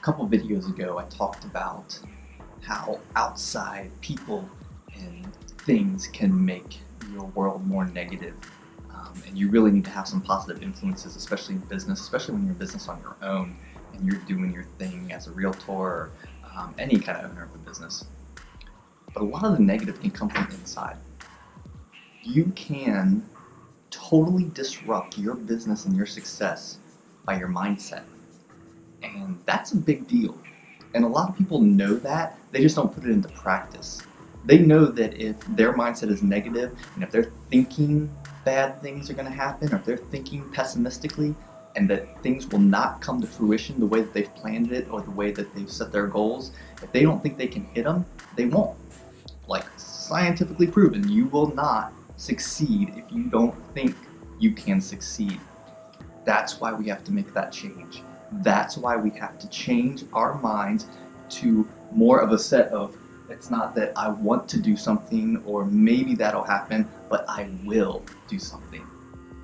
a couple videos ago, I talked about how outside people and things can make your world more negative. Um, and you really need to have some positive influences, especially in business, especially when you're in business on your own and you're doing your thing as a realtor or um, any kind of owner of a business. But a lot of the negative can come from inside. You can totally disrupt your business and your success by your mindset. And that's a big deal. And a lot of people know that, they just don't put it into practice. They know that if their mindset is negative and if they're thinking bad things are going to happen or if they're thinking pessimistically and that things will not come to fruition the way that they've planned it or the way that they've set their goals, if they don't think they can hit them, they won't. Like scientifically proven, you will not succeed if you don't think you can succeed. That's why we have to make that change. That's why we have to change our minds to more of a set of it's not that I want to do something or maybe that'll happen, but I will do something.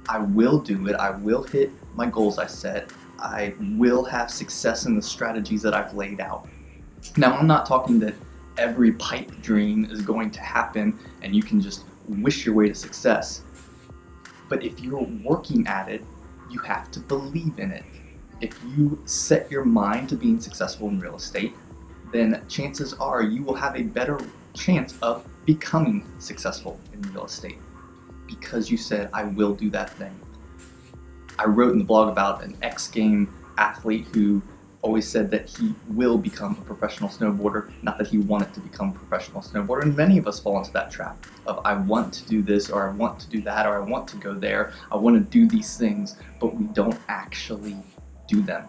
I will do it. I will hit my goals I set. I will have success in the strategies that I've laid out. Now, I'm not talking that every pipe dream is going to happen and you can just wish your way to success. But if you're working at it, you have to believe in it. If you set your mind to being successful in real estate, then chances are you will have a better chance of becoming successful in real estate because you said, I will do that thing. I wrote in the blog about an X game athlete who always said that he will become a professional snowboarder, not that he wanted to become a professional snowboarder. And many of us fall into that trap of I want to do this, or I want to do that, or I want to go there, I want to do these things, but we don't actually do them.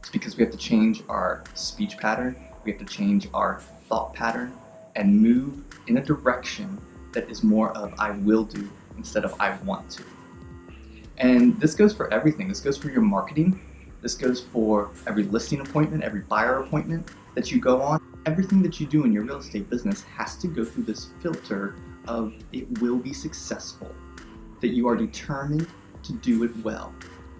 It's because we have to change our speech pattern, we have to change our thought pattern, and move in a direction that is more of I will do instead of I want to. And this goes for everything. This goes for your marketing, this goes for every listing appointment, every buyer appointment that you go on. Everything that you do in your real estate business has to go through this filter of it will be successful, that you are determined to do it well.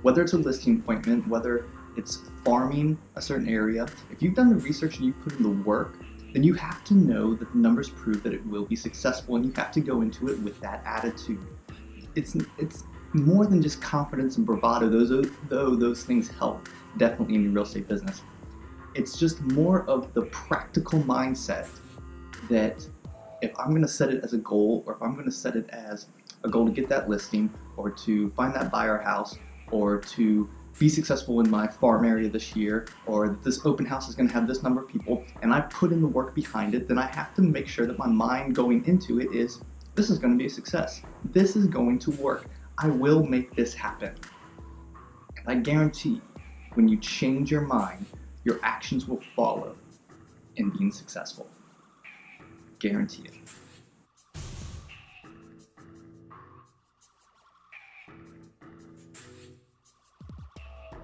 Whether it's a listing appointment, whether it's farming a certain area, if you've done the research and you put in the work, then you have to know that the numbers prove that it will be successful and you have to go into it with that attitude. It's, it's more than just confidence and bravado, those, though those things help definitely in your real estate business. It's just more of the practical mindset that if I'm going to set it as a goal or if I'm going to set it as a goal to get that listing or to find that buyer house or to be successful in my farm area this year or that this open house is going to have this number of people and I put in the work behind it, then I have to make sure that my mind going into it is this is going to be a success. This is going to work. I will make this happen. And I guarantee when you change your mind, your actions will follow in being successful. Guarantee it.